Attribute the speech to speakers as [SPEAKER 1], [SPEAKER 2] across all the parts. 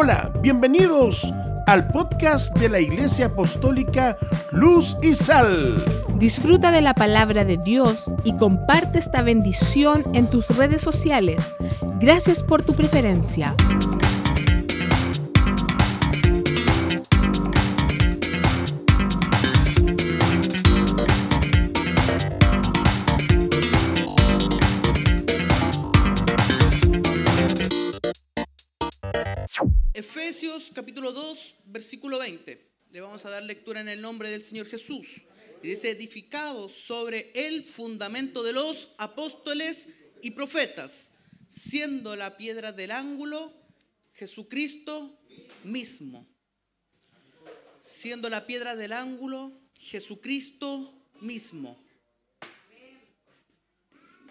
[SPEAKER 1] Hola, bienvenidos al podcast de la Iglesia Apostólica Luz y Sal.
[SPEAKER 2] Disfruta de la palabra de Dios y comparte esta bendición en tus redes sociales. Gracias por tu preferencia.
[SPEAKER 3] 20. Le vamos a dar lectura en el nombre del Señor Jesús. Y dice, edificados sobre el fundamento de los apóstoles y profetas, siendo la piedra del ángulo Jesucristo mismo. Siendo la piedra del ángulo Jesucristo mismo.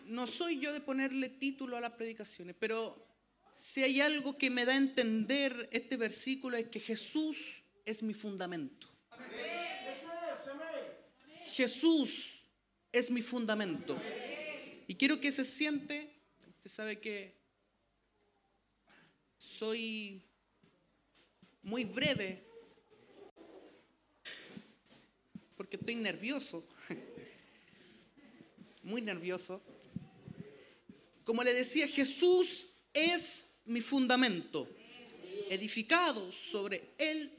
[SPEAKER 3] No soy yo de ponerle título a las predicaciones, pero si hay algo que me da a entender este versículo es que Jesús es mi fundamento. Jesús es mi fundamento. Y quiero que se siente, usted sabe que soy muy breve porque estoy nervioso, muy nervioso. Como le decía, Jesús es mi fundamento, edificado sobre el,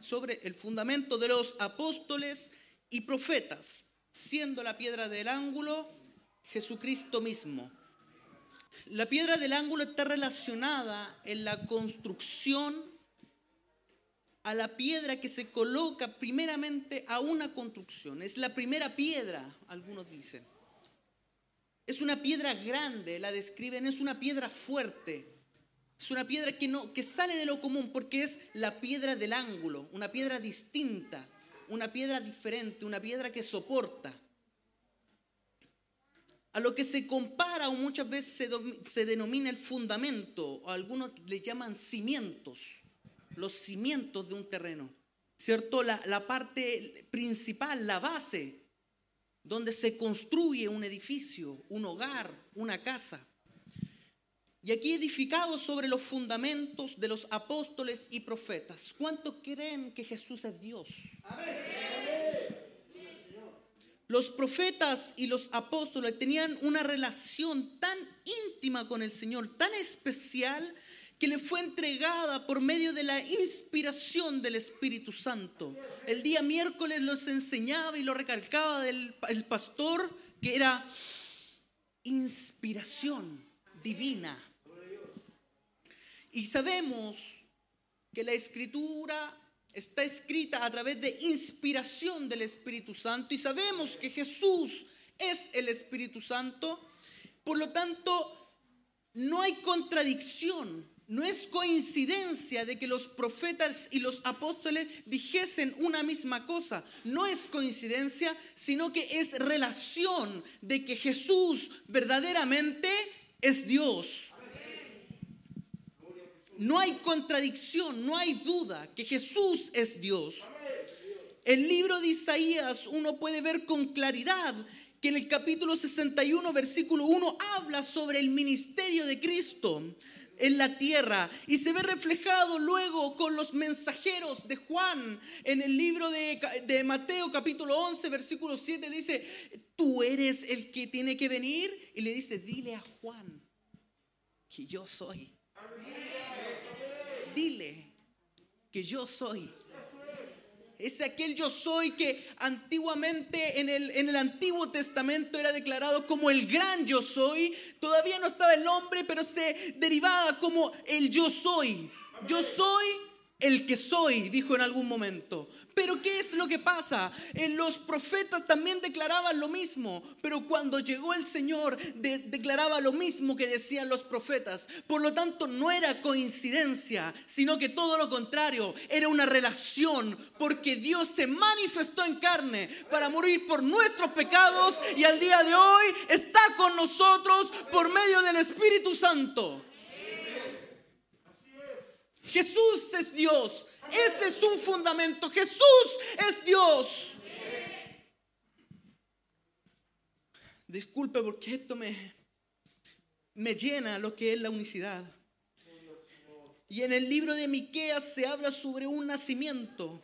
[SPEAKER 3] sobre el fundamento de los apóstoles y profetas, siendo la piedra del ángulo Jesucristo mismo. La piedra del ángulo está relacionada en la construcción a la piedra que se coloca primeramente a una construcción. Es la primera piedra, algunos dicen. Es una piedra grande, la describen, es una piedra fuerte. Es una piedra que, no, que sale de lo común porque es la piedra del ángulo, una piedra distinta, una piedra diferente, una piedra que soporta. A lo que se compara o muchas veces se, denomina el fundamento, o algunos le llaman cimientos, los cimientos de un terreno, ¿cierto? La parte principal, la base, donde se construye un edificio, un hogar, una casa. Y aquí edificado sobre los fundamentos de los apóstoles y profetas. ¿Cuántos creen que Jesús es Dios? Los profetas y los apóstoles tenían una relación tan íntima con el Señor, tan especial, que le fue entregada por medio de la inspiración del Espíritu Santo. El día miércoles los enseñaba y lo recalcaba del el pastor que era inspiración divina. Y sabemos que la escritura está escrita a través de inspiración del Espíritu Santo y sabemos que Jesús es el Espíritu Santo. Por lo tanto, no hay contradicción, no es coincidencia de que los profetas y los apóstoles dijesen una misma cosa. No es coincidencia, sino que es relación de que Jesús verdaderamente es Dios. No hay contradicción, no hay duda que Jesús es Dios. El libro de Isaías uno puede ver con claridad que en el capítulo 61, versículo 1, habla sobre el ministerio de Cristo en la tierra y se ve reflejado luego con los mensajeros de Juan en el libro de, Mateo capítulo 11 versículo 7 dice, tú eres el que tiene que venir y le dice, dile a Juan que yo soy dile que yo soy. Es aquel yo soy que antiguamente en el, en el Antiguo Testamento era declarado como el gran yo soy. Todavía no estaba el nombre, pero se derivaba como el yo soy. Yo soy el que soy, dijo en algún momento. Pero ¿qué lo que pasa? En los profetas también declaraban lo mismo, pero cuando llegó el Señor declaraba lo mismo que decían los profetas. Por lo tanto, no era coincidencia, sino que todo lo contrario, era una relación, porque Dios se manifestó en carne para morir por nuestros pecados y al día de hoy está con nosotros por medio del Espíritu Santo. Jesús es Dios. Ese es un fundamento. Jesús es Dios. Disculpe porque esto me, me llena lo que es la unicidad. Y en el libro de Miqueas se habla sobre un nacimiento.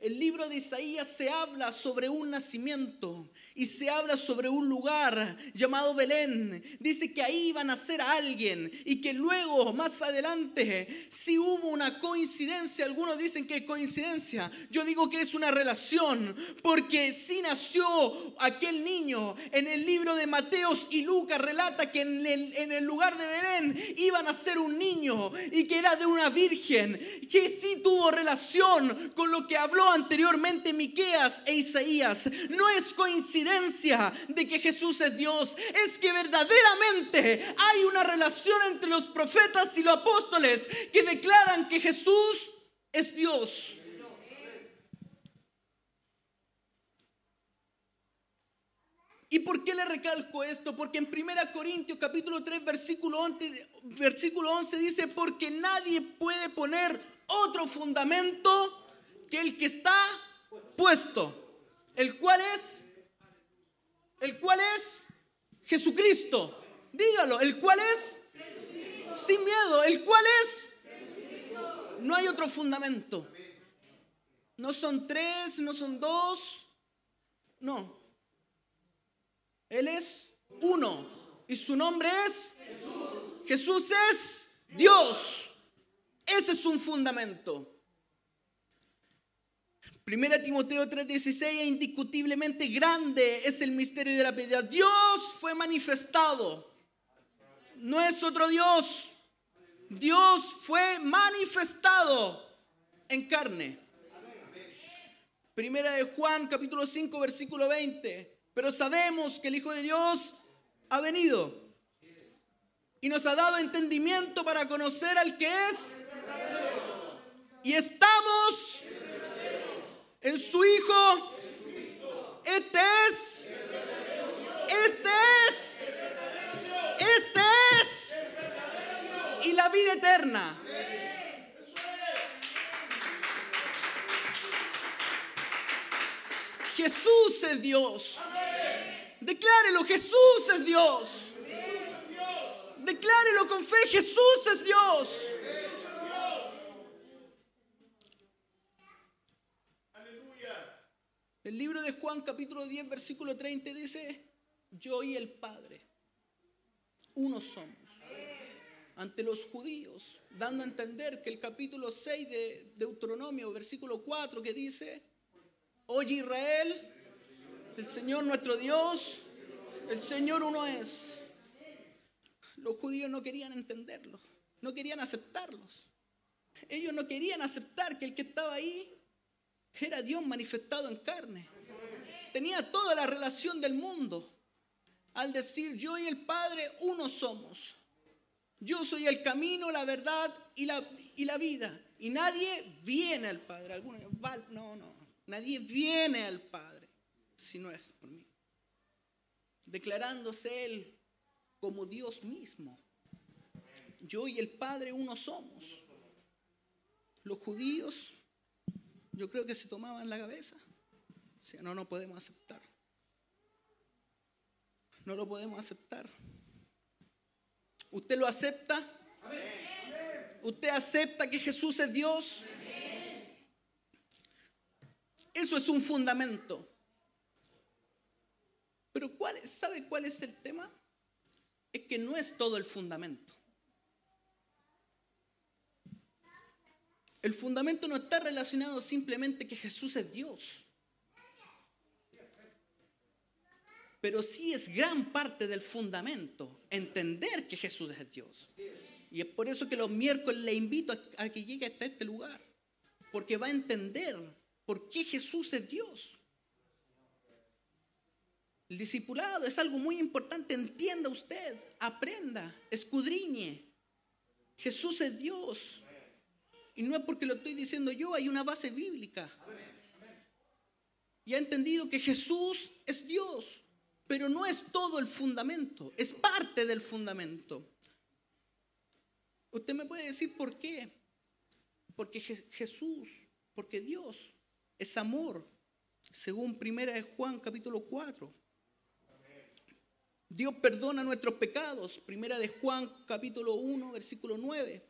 [SPEAKER 3] El libro de Isaías se habla sobre un nacimiento y se habla sobre un lugar llamado Belén. Dice que ahí iba a nacer alguien y que luego, más adelante, si hubo una coincidencia, algunos dicen que es coincidencia, yo digo que es una relación, porque si nació aquel niño, en el libro de Mateos y Lucas relata que en el, en el lugar de Belén iba a nacer un niño y que era de una virgen, que sí tuvo relación con lo que habló anteriormente Miqueas e Isaías. No es coincidencia de que Jesús es Dios, es que verdaderamente hay una relación entre los profetas y los apóstoles que declaran que Jesús es Dios. ¿Y por qué le recalco esto? Porque en 1 Corintios capítulo 3 versículo 11, versículo 11 dice, porque nadie puede poner otro fundamento que el que está puesto, el cual es, el cual es Jesucristo. Dígalo, el cual es, sin miedo, el cual es, no hay otro fundamento. No son tres, no son dos, no. Él es uno y su nombre es Jesús, Jesús es Dios. Ese es un fundamento. Primera Timoteo 3:16 indiscutiblemente grande es el misterio de la piedad. Dios fue manifestado. No es otro Dios. Dios fue manifestado en carne. Primera de Juan capítulo 5 versículo 20. Pero sabemos que el Hijo de Dios ha venido y nos ha dado entendimiento para conocer al que es. Y estamos en su Hijo. Este es. Este es. Este es. Y la vida eterna. Jesús es Dios. Declárelo, Jesús es Dios. Declárelo con fe, Jesús es Dios. El libro de Juan capítulo 10 versículo 30 dice, yo y el Padre, uno somos. Ante los judíos, dando a entender que el capítulo 6 de Deuteronomio, versículo 4, que dice, oye Israel, el Señor nuestro Dios, el Señor uno es. Los judíos no querían entenderlo, no querían aceptarlos. Ellos no querían aceptar que el que estaba ahí era Dios manifestado en carne. Tenía toda la relación del mundo. Al decir, yo y el Padre uno somos. Yo soy el camino, la verdad y la, y la vida. Y nadie viene al Padre. no, no. Nadie viene al Padre si no es por mí. Declarándose Él como Dios mismo. Yo y el Padre uno somos. Los judíos yo creo que se tomaban la cabeza. O no, no podemos aceptar. No lo podemos aceptar. ¿Usted lo acepta? ¿Usted acepta que Jesús es Dios? Eso es un fundamento. Pero ¿cuál, ¿sabe cuál es el tema? Es que no es todo el fundamento. El fundamento no está relacionado simplemente que Jesús es Dios. Pero sí es gran parte del fundamento entender que Jesús es Dios. Y es por eso que los miércoles le invito a, que llegue hasta este lugar. Porque va a entender por qué Jesús es Dios. El discipulado es algo muy importante. Entienda usted, aprenda, escudriñe. Jesús es Dios. Y no es porque lo estoy diciendo yo, hay una base bíblica. Y ha entendido que Jesús es Dios, pero no es todo el fundamento, es parte del fundamento. Usted me puede decir por qué. Porque Jesús, porque Dios es amor, según primera de Juan capítulo 4. Dios perdona nuestros pecados, primera de Juan capítulo 1 versículo 9.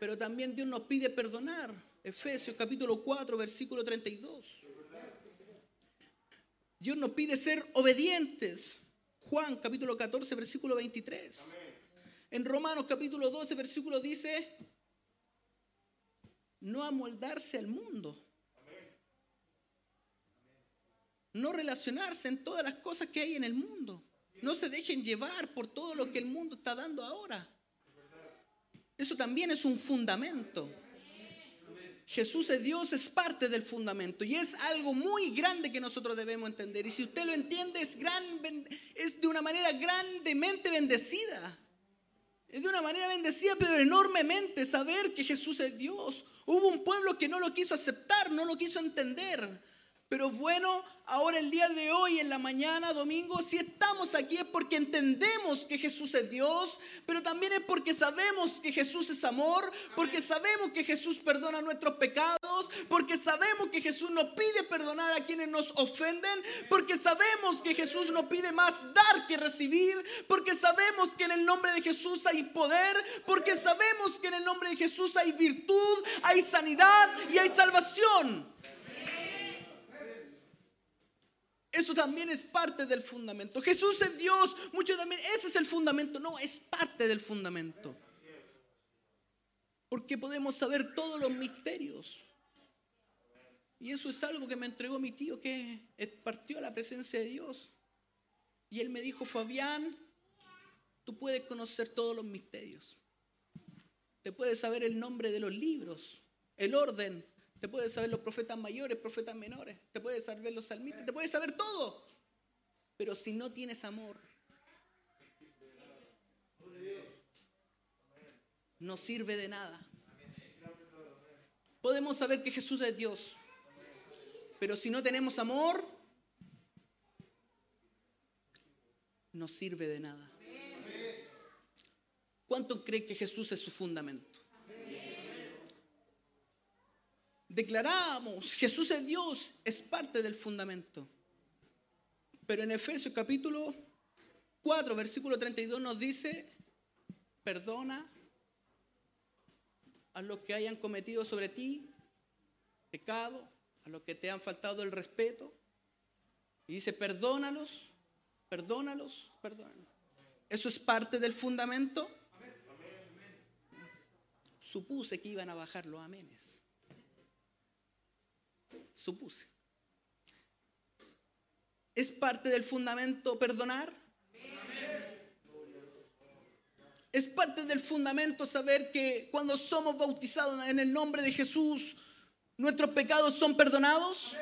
[SPEAKER 3] Pero también Dios nos pide perdonar. Efesios capítulo 4, versículo 32. Dios nos pide ser obedientes. Juan capítulo 14, versículo 23. En Romanos capítulo 12, versículo dice, no amoldarse al mundo. No relacionarse en todas las cosas que hay en el mundo. No se dejen llevar por todo lo que el mundo está dando ahora. Eso también es un fundamento. Jesús es Dios, es parte del fundamento y es algo muy grande que nosotros debemos entender. Y si usted lo entiende, es, es de una manera grandemente bendecida. Es de una manera bendecida, pero enormemente saber que Jesús es Dios. Hubo un pueblo que no lo quiso aceptar, no lo quiso entender. Pero bueno, ahora el día de hoy, en la mañana, domingo, si estamos aquí es porque entendemos que Jesús es Dios, pero también es porque sabemos que Jesús es amor, porque sabemos que Jesús perdona nuestros pecados, porque sabemos que Jesús nos pide perdonar a quienes nos ofenden, porque sabemos que Jesús nos pide más dar que recibir, porque sabemos que en el nombre de Jesús hay poder, porque sabemos que en el nombre de Jesús hay virtud, hay sanidad y hay salvación. Eso también es parte del fundamento. Jesús es Dios, mucho también, ese es el fundamento. No, es parte del fundamento. Porque podemos saber todos los misterios. Y eso es algo que me entregó mi tío que partió a la presencia de Dios. Y él me dijo, Fabián, tú puedes conocer todos los misterios. Te puedes saber el nombre de los libros, el orden, te puedes saber los profetas mayores, profetas menores. Te puedes saber los salmistas. Te puedes saber todo. Pero si no tienes amor, no sirve de nada. Podemos saber que Jesús es Dios. Pero si no tenemos amor, no sirve de nada. ¿Cuánto cree que Jesús es su fundamento? Declaramos, Jesús es Dios, es parte del fundamento. Pero en Efesios capítulo 4, versículo 32 nos dice, perdona a los que hayan cometido sobre ti pecado, a los que te han faltado el respeto. Y dice, perdónalos, perdónalos, perdónalos. Eso es parte del fundamento. Supuse que iban a bajar los amenes supuse. ¿Es parte del fundamento perdonar? Es parte del fundamento saber que cuando somos bautizados en el nombre de Jesús, nuestros pecados son perdonados.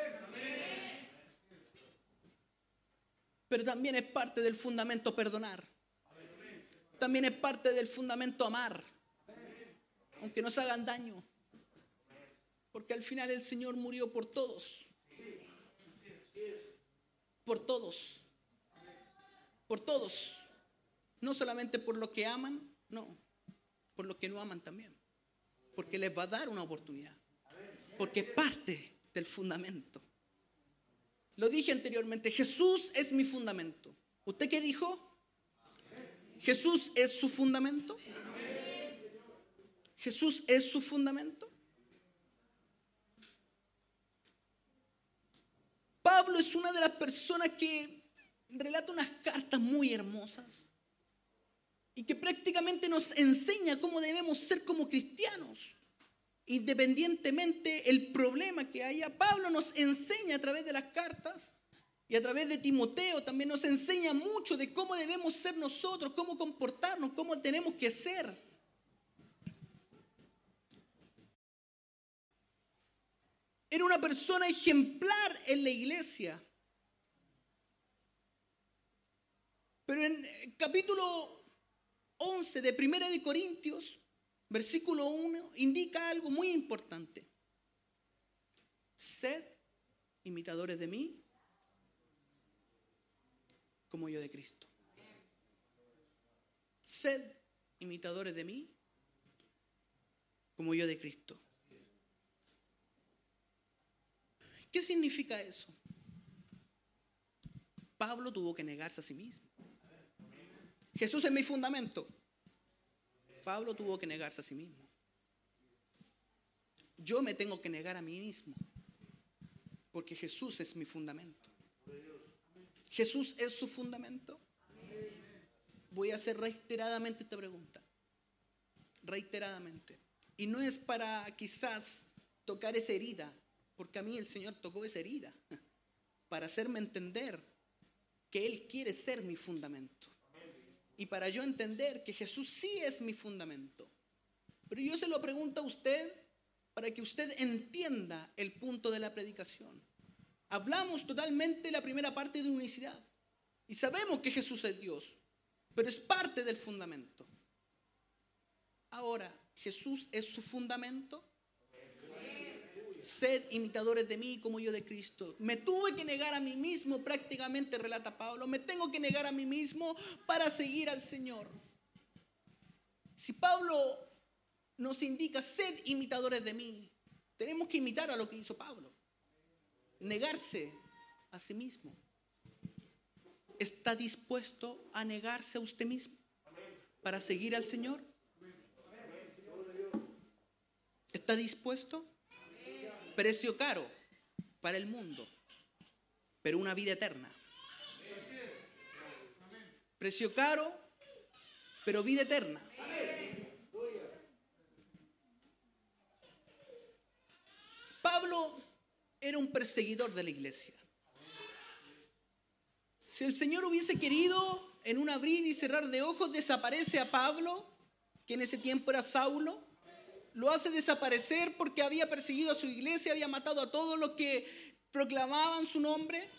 [SPEAKER 3] Pero también es parte del fundamento perdonar. También es parte del fundamento amar, aunque nos hagan daño. Porque al final el Señor murió por todos. Por todos. Por todos. No solamente por lo que aman, no. Por lo que no aman también. Porque les va a dar una oportunidad. Porque es parte del fundamento. Lo dije anteriormente, Jesús es mi fundamento. ¿Usted qué dijo? Jesús es su fundamento. Jesús es su fundamento. Pablo es una de las personas que relata unas cartas muy hermosas y que prácticamente nos enseña cómo debemos ser como cristianos, independientemente el problema que haya. Pablo nos enseña a través de las cartas y a través de Timoteo también nos enseña mucho de cómo debemos ser nosotros, cómo comportarnos, cómo tenemos que ser. Era una persona ejemplar en la iglesia. Pero en eh, capítulo 11 de Primera de Corintios, versículo 1, indica algo muy importante. Sed imitadores de mí como yo de Cristo. Sed imitadores de mí como yo de Cristo. ¿Qué significa eso? Pablo tuvo que negarse a sí mismo. Jesús es mi fundamento. Pablo tuvo que negarse a sí mismo. yo me tengo que negar a mí mismo, porque Jesús es mi fundamento. Jesús es su fundamento. Voy a hacer reiteradamente esta pregunta, reiteradamente. Y no es para quizás tocar esa herida, porque a mí el Señor tocó esa herida, para hacerme entender que Él quiere ser mi fundamento. Y para yo entender que Jesús sí es mi fundamento. Pero yo se lo pregunto a usted para que usted entienda el punto de la predicación. Hablamos totalmente la primera parte de unicidad. Y sabemos que Jesús es Dios, pero es parte del fundamento. Ahora, ¿Jesús es su fundamento? Sed imitadores de mí como yo de Cristo. Me tuve que negar a mí mismo, prácticamente relata Pablo. Me tengo que negar a mí mismo para seguir al Señor. Si Pablo nos indica, sed imitadores de mí, tenemos que imitar a lo que hizo Pablo. Negarse a sí mismo. ¿Está dispuesto a negarse a usted mismo para seguir al Señor? ¿Está dispuesto? Precio caro para el mundo, pero una vida eterna. Precio caro, pero vida eterna. Pablo era un perseguidor de la iglesia. Si el Señor hubiese querido en un abrir y cerrar de ojos desaparece a Pablo, que en ese tiempo era Saulo, lo hace desaparecer porque había perseguido a su iglesia, había matado a todos los que proclamaban su nombre.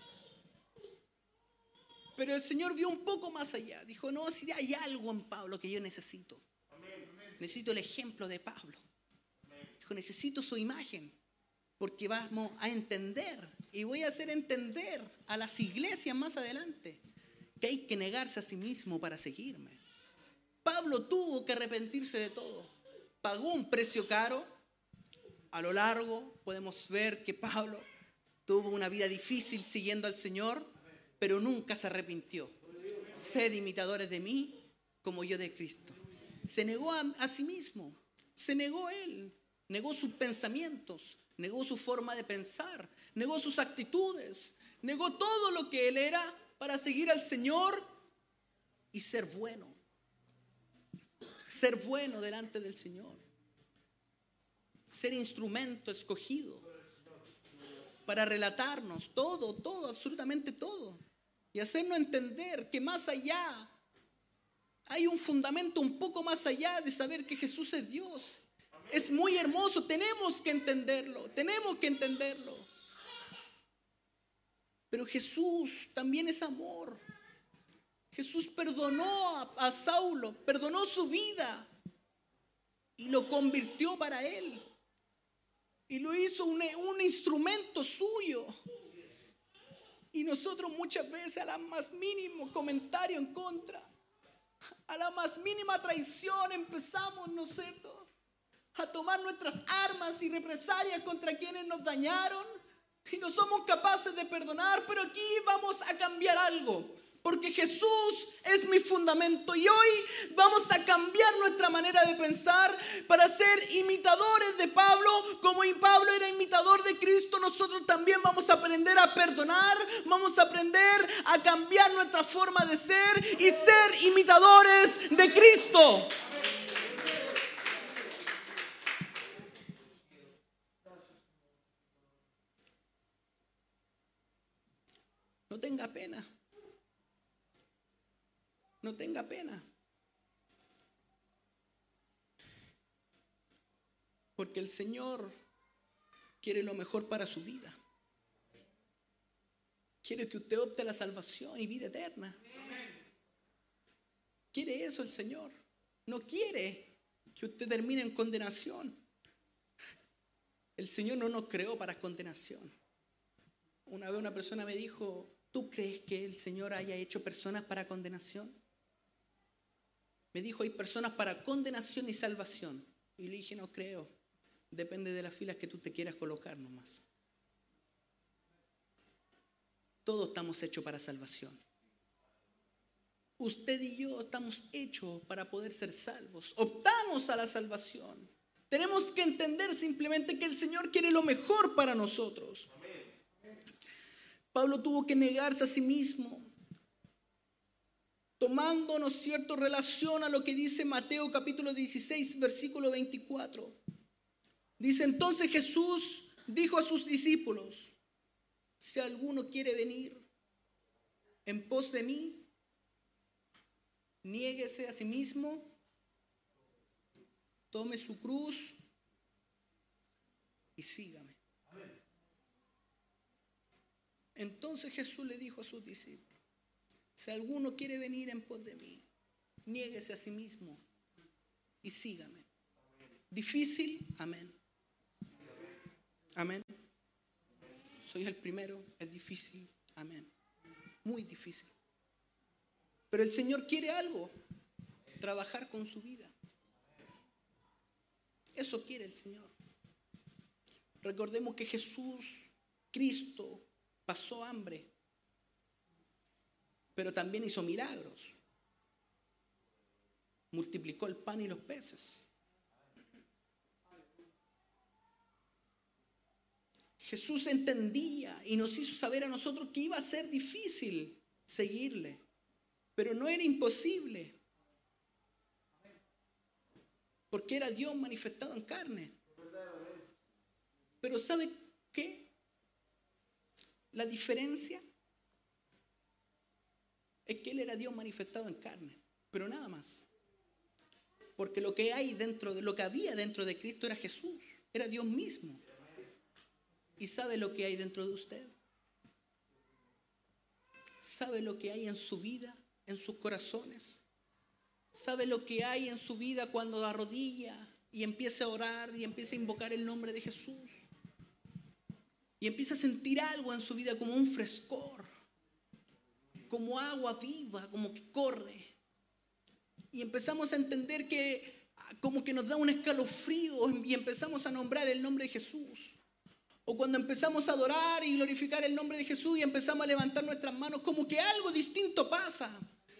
[SPEAKER 3] Pero el Señor vio un poco más allá. Dijo, no, si hay algo en Pablo que yo necesito. Necesito el ejemplo de Pablo. Dijo, necesito su imagen. Porque vamos a entender y voy a hacer entender a las iglesias más adelante que hay que negarse a sí mismo para seguirme. Pablo tuvo que arrepentirse de todo pagó un precio caro. A lo largo podemos ver que Pablo tuvo una vida difícil siguiendo al Señor, pero nunca se arrepintió. Sed imitadores de mí como yo de Cristo. Se negó a, sí mismo, se negó él, negó sus pensamientos, negó su forma de pensar, negó sus actitudes, negó todo lo que él era para seguir al Señor y ser bueno ser bueno delante del Señor, ser instrumento escogido para relatarnos todo, todo, absolutamente todo, y hacernos entender que más allá hay un fundamento un poco más allá de saber que Jesús es Dios. Es muy hermoso, tenemos que entenderlo, tenemos que entenderlo. Pero Jesús también es amor. Jesús perdonó a, Saulo, perdonó su vida y lo convirtió para él. Y lo hizo un, un instrumento suyo. Y nosotros muchas veces a la más mínimo comentario en contra, a la más mínima traición empezamos, ¿no es cierto? A tomar nuestras armas y represalias contra quienes nos dañaron y no somos capaces de perdonar, pero aquí vamos a cambiar algo. Porque Jesús es mi fundamento y hoy vamos a cambiar nuestra manera de pensar para ser imitadores de Pablo. Como Pablo era imitador de Cristo, nosotros también vamos a aprender a perdonar, vamos a aprender a cambiar nuestra forma de ser y ser imitadores de Cristo. No tenga pena. No tenga pena. Porque el Señor quiere lo mejor para su vida. Quiere que usted opte la salvación y vida eterna. Quiere eso el Señor. No quiere que usted termine en condenación. El Señor no nos creó para condenación. Una vez una persona me dijo, ¿tú crees que el Señor haya hecho personas para condenación? Me dijo, hay personas para condenación y salvación. Y le dije, no creo. Depende de las filas que tú te quieras colocar nomás. Todos estamos hechos para salvación. Usted y yo estamos hechos para poder ser salvos. Optamos a la salvación. Tenemos que entender simplemente que el Señor quiere lo mejor para nosotros. Pablo tuvo que negarse a sí mismo, tomando, ¿no es cierto?, relación a lo que dice Mateo capítulo 16, versículo 24. Dice entonces Jesús dijo a sus discípulos, si alguno quiere venir en pos de mí, niéguese a sí mismo, tome su cruz y sígame. Entonces Jesús le dijo a sus discípulos, si alguno quiere venir en pos de mí, niéguese a sí mismo y sígame. Difícil, amén. Amén. Soy el primero, es difícil, amén. Muy difícil. Pero el Señor quiere algo, trabajar con su vida. Eso quiere el Señor. Recordemos que Jesús, Cristo, pasó hambre, pero también hizo milagros. Multiplicó el pan y los peces. Jesús entendía y nos hizo saber a nosotros que iba a ser difícil seguirle, pero no era imposible, porque era Dios manifestado en carne. Pero ¿sabe qué? La diferencia es que Él era Dios manifestado en carne, pero nada más. Porque lo que hay dentro de lo que había dentro de Cristo era Jesús, era Dios mismo. ¿Y sabe lo que hay dentro de usted? ¿Sabe lo que hay en su vida, en sus corazones? ¿Sabe lo que hay en su vida cuando arrodilla y empieza a orar y empieza a invocar el nombre de Jesús? Y empieza a sentir algo en su vida como un frescor, como agua viva, como que corre. Y empezamos a entender que como que nos da un escalofrío y empezamos a nombrar el nombre de Jesús. O cuando empezamos a adorar y glorificar el nombre de Jesús y empezamos a levantar nuestras manos, como que algo distinto pasa.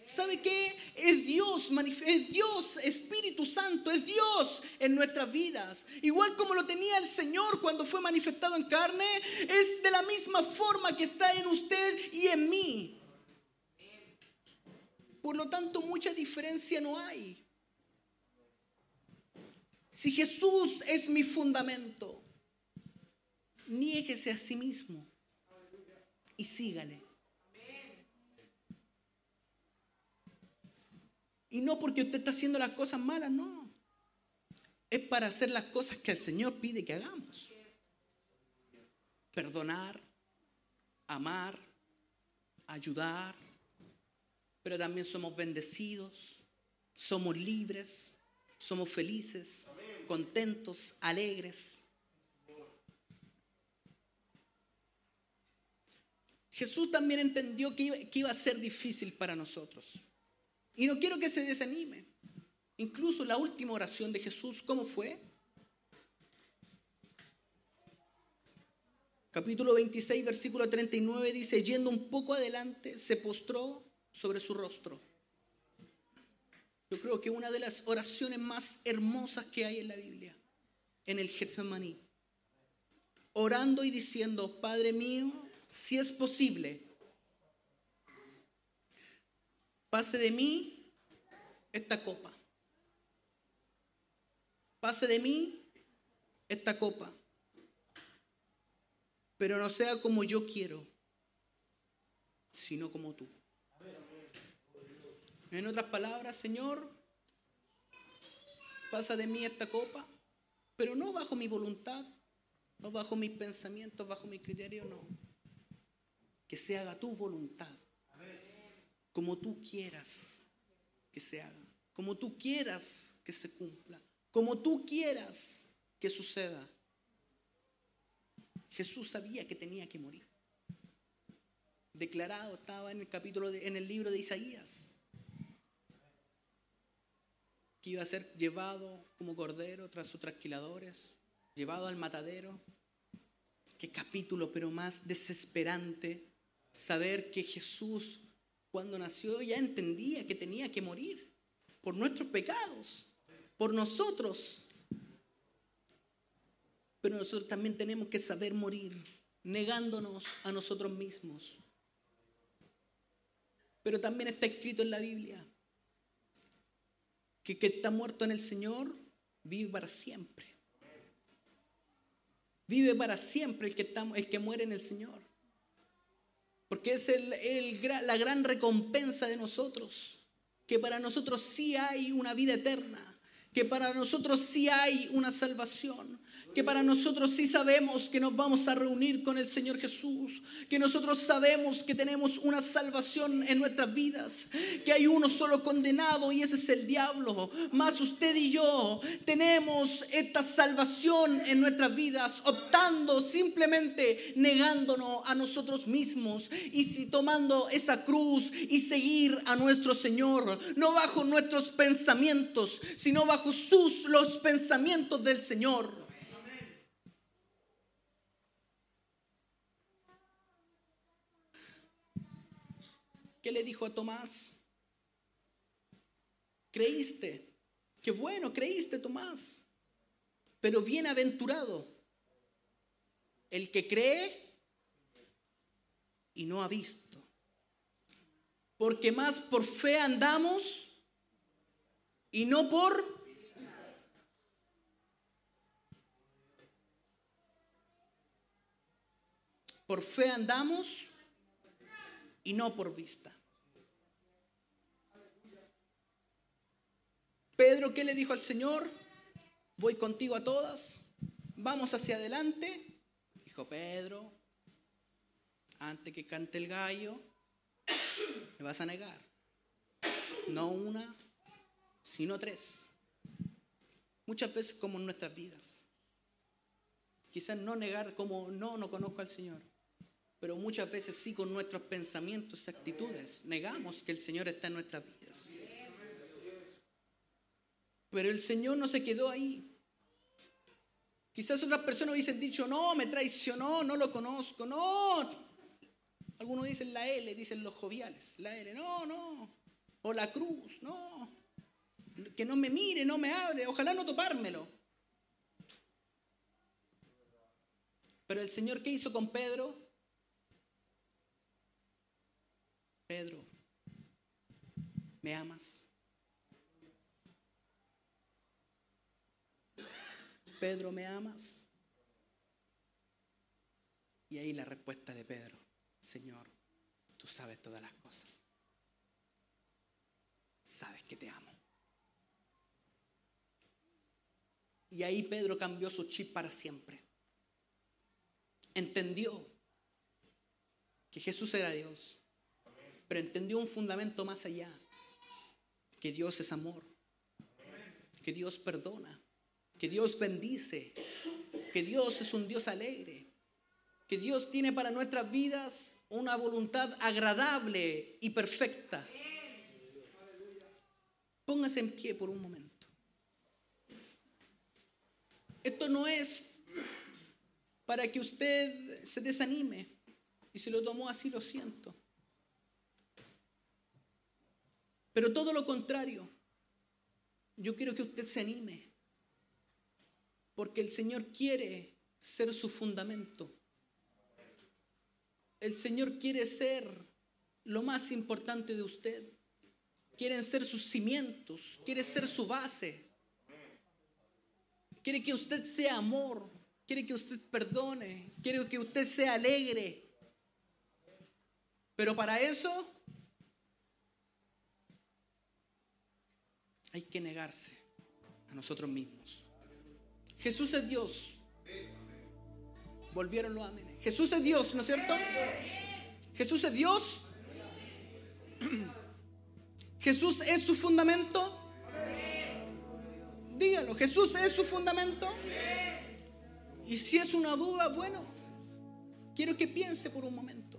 [SPEAKER 3] ¿Sabe qué? Es Dios, es Dios, Espíritu Santo, es Dios en nuestras vidas. Igual como lo tenía el Señor cuando fue manifestado en carne, es de la misma forma que está en usted y en mí. Por lo tanto, mucha diferencia no hay. Si Jesús es mi fundamento, niéguese a sí mismo y sígale. Y no porque usted está haciendo las cosas malas, no. Es para hacer las cosas que el Señor pide que hagamos. Perdonar, amar, ayudar, pero también somos bendecidos, somos libres, somos felices, contentos, alegres. Jesús también entendió que iba, a ser difícil para nosotros. Y no quiero que se desanime. Incluso la última oración de Jesús, ¿cómo fue? Capítulo 26, versículo 39 dice, yendo un poco adelante, se postró sobre su rostro. Yo creo que una de las oraciones más hermosas que hay en la Biblia, en el Getsemaní. Orando y diciendo, Padre mío, si es posible, pase de mí esta copa. Pase de mí esta copa. Pero no sea como yo quiero, sino como tú. En otras palabras, Señor, pasa de mí esta copa, pero no bajo mi voluntad, no bajo mis pensamientos, bajo mi criterio, no que se haga tu voluntad, como tú quieras que se haga, como tú quieras que se cumpla, como tú quieras que suceda. Jesús sabía que tenía que morir. Declarado estaba en el capítulo en el libro de Isaías que iba a ser llevado como cordero tras sus trasquiladores, llevado al matadero. Qué capítulo, pero más desesperante saber que Jesús cuando nació ya entendía que tenía que morir por nuestros pecados, por nosotros. Pero nosotros también tenemos que saber morir, negándonos a nosotros mismos. Pero también está escrito en la Biblia que que está muerto en el Señor vive para siempre. Vive para siempre el que, está, el que muere en el Señor. Porque es la gran recompensa de nosotros. Que para nosotros sí hay una vida eterna. Que para nosotros sí hay una salvación que para nosotros sí sabemos que nos vamos a reunir con el Señor Jesús, que nosotros sabemos que tenemos una salvación en nuestras vidas, que hay uno solo condenado y ese es el diablo. Más usted y yo tenemos esta salvación en nuestras vidas, optando simplemente negándonos a nosotros mismos y si tomando esa cruz y seguir a nuestro Señor, no bajo nuestros pensamientos, sino bajo sus los pensamientos del Señor. ¿Qué le dijo a Tomás? Creíste. Qué bueno, creíste, Tomás. Pero bienaventurado el que cree y no ha visto. Porque más por fe andamos y no por... Por fe andamos y no por vista. Pedro, ¿qué le dijo al Señor? Voy contigo a todas, vamos hacia adelante. Dijo Pedro, antes que cante el gallo, me vas a negar. No una, sino tres. Muchas veces como en nuestras vidas. Quizás no negar como no, no conozco al Señor pero muchas veces sí con nuestros pensamientos y actitudes negamos que el Señor está en nuestras vidas. Pero el Señor no se quedó ahí. Quizás otras personas hubiesen dicho, no, me traicionó, no lo conozco, no. Algunos dicen la L, dicen los joviales, la L, no, no. O la cruz, no. Que no me mire, no me hable, ojalá no topármelo. Pero el Señor, ¿qué hizo con Pedro? Pedro, ¿me amas? Pedro, ¿me amas? Y ahí la respuesta de Pedro, Señor, tú sabes todas las cosas. Sabes que te amo. Y ahí Pedro cambió su chip para siempre. Entendió que Jesús era Dios pero entendió un fundamento más allá, que Dios es amor, que Dios perdona, que Dios bendice, que Dios es un Dios alegre, que Dios tiene para nuestras vidas una voluntad agradable y perfecta. Póngase en pie por un momento. Esto no es para que usted se desanime y si lo tomó así lo siento. Pero todo lo contrario, yo quiero que usted se anime, porque el Señor quiere ser su fundamento. El Señor quiere ser lo más importante de usted. Quieren ser sus cimientos, quiere ser su base. Quiere que usted sea amor, quiere que usted perdone, quiere que usted sea alegre. Pero para eso hay que negarse a nosotros mismos. Jesús es Dios. Volvieron los amenes. Jesús es Dios, ¿no es cierto? Jesús es Dios. Jesús es su fundamento. Dígalo, Jesús es su fundamento. Y si es una duda, bueno, quiero que piense por un momento.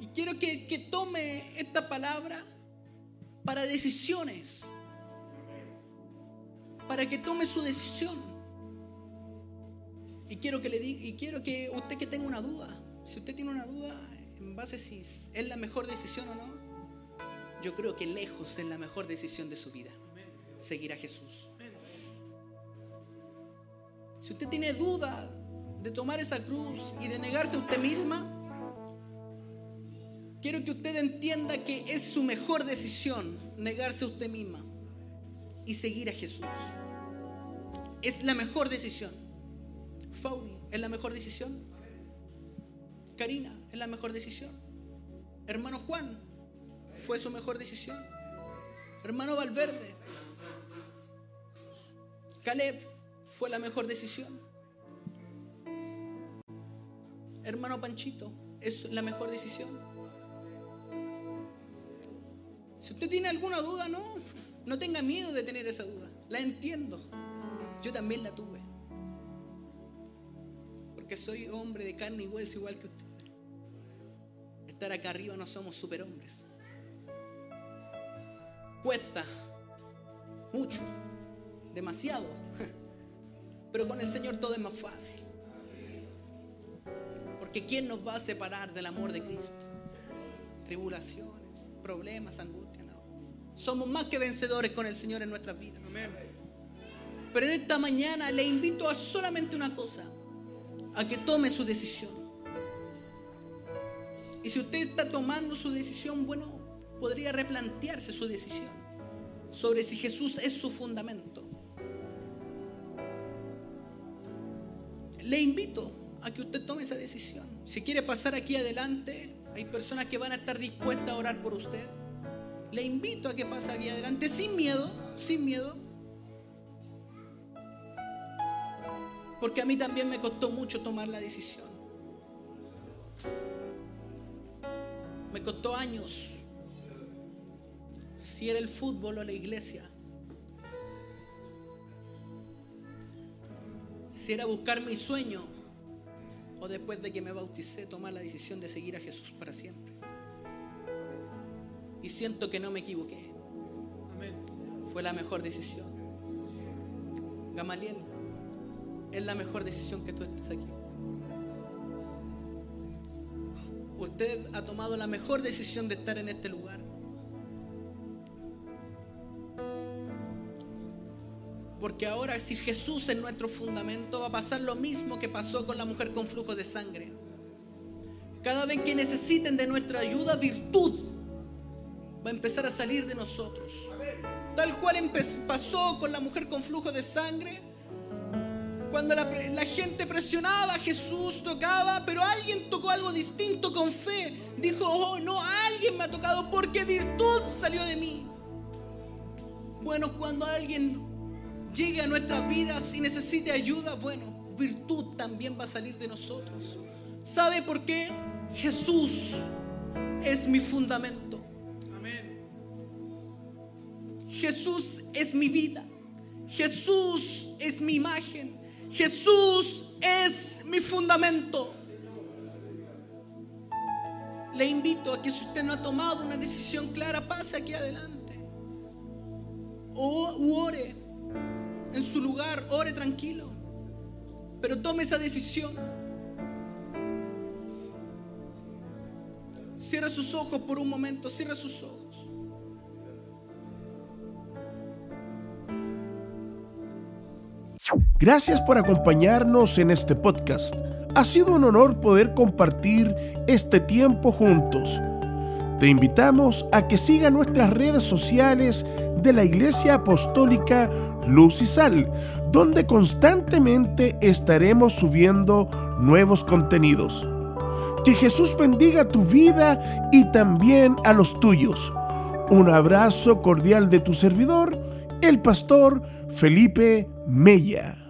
[SPEAKER 3] Y quiero que tome esta palabra para decisiones, para que tome su decisión. Y quiero que le diga, y quiero que usted que tenga una duda, si usted tiene una duda en base si es la mejor decisión o no, yo creo que lejos es la mejor decisión de su vida, seguir a Jesús. si usted tiene duda de tomar esa cruz y de negarse a usted misma, quiero que usted entienda que es su mejor decisión negarse a usted misma y seguir a Jesús. Es la mejor decisión. Faudi, ¿es la mejor decisión? Karina, ¿es la mejor decisión? Hermano Juan, ¿fue su mejor decisión? Hermano Valverde, Caleb, ¿fue la mejor decisión? Hermano Panchito, ¿es la mejor decisión? Si usted tiene alguna duda, no, no tenga miedo de tener esa duda. La entiendo. Yo también la tuve. Porque soy hombre de carne y hueso igual que usted. Estar acá arriba no somos superhombres. Cuesta mucho, demasiado. Pero con el Señor todo es más fácil. Porque ¿quién nos va a separar del amor de Cristo? Tribulaciones, problemas, angustia. Somos más que vencedores con el Señor en nuestras vidas. Pero en esta mañana le invito a solamente una cosa, a que tome su decisión. Y si usted está tomando su decisión, bueno, podría replantearse su decisión sobre si Jesús es su fundamento. Le invito a que usted tome esa decisión. Si quiere pasar aquí adelante, hay personas que van a estar dispuestas a orar por usted. Le invito a que pase aquí adelante sin miedo, sin miedo. Porque a mí también me costó mucho tomar la decisión. Me costó años. Si era el fútbol o la iglesia. Si era buscar mi sueño o después de que me bauticé tomar la decisión de seguir a Jesús para siempre. Y siento que no me equivoqué. Fue la mejor decisión. Gamaliel, es la mejor decisión que tú estés aquí. Usted ha tomado la mejor decisión de estar en este lugar. Porque ahora si Jesús es nuestro fundamento va a pasar lo mismo que pasó con la mujer con flujo de sangre. Cada vez que necesiten de nuestra ayuda, virtud va a empezar a salir de nosotros. Tal cual pasó con la mujer con flujo de sangre. Cuando la, gente presionaba, Jesús tocaba, pero alguien tocó algo distinto con fe. Dijo, oh no, alguien me ha tocado porque virtud salió de mí. Bueno, cuando alguien llegue a nuestras vidas y necesite ayuda, bueno, virtud también va a salir de nosotros. ¿Sabe por qué? Jesús es mi fundamento. Jesús es mi vida. Jesús es mi imagen. Jesús es mi fundamento. Le invito a que si usted no ha tomado una decisión clara, pase aquí adelante. O ore en su lugar, ore tranquilo. Pero tome esa decisión. Cierra sus ojos por un momento, cierra sus ojos.
[SPEAKER 1] Gracias por acompañarnos en este podcast. Ha sido un honor poder compartir este tiempo juntos. Te invitamos a que siga nuestras redes sociales de la Iglesia Apostólica Luz y Sal, donde constantemente estaremos subiendo nuevos contenidos. Que Jesús bendiga tu vida y también a los tuyos. Un abrazo cordial de tu servidor, el pastor Felipe Mella.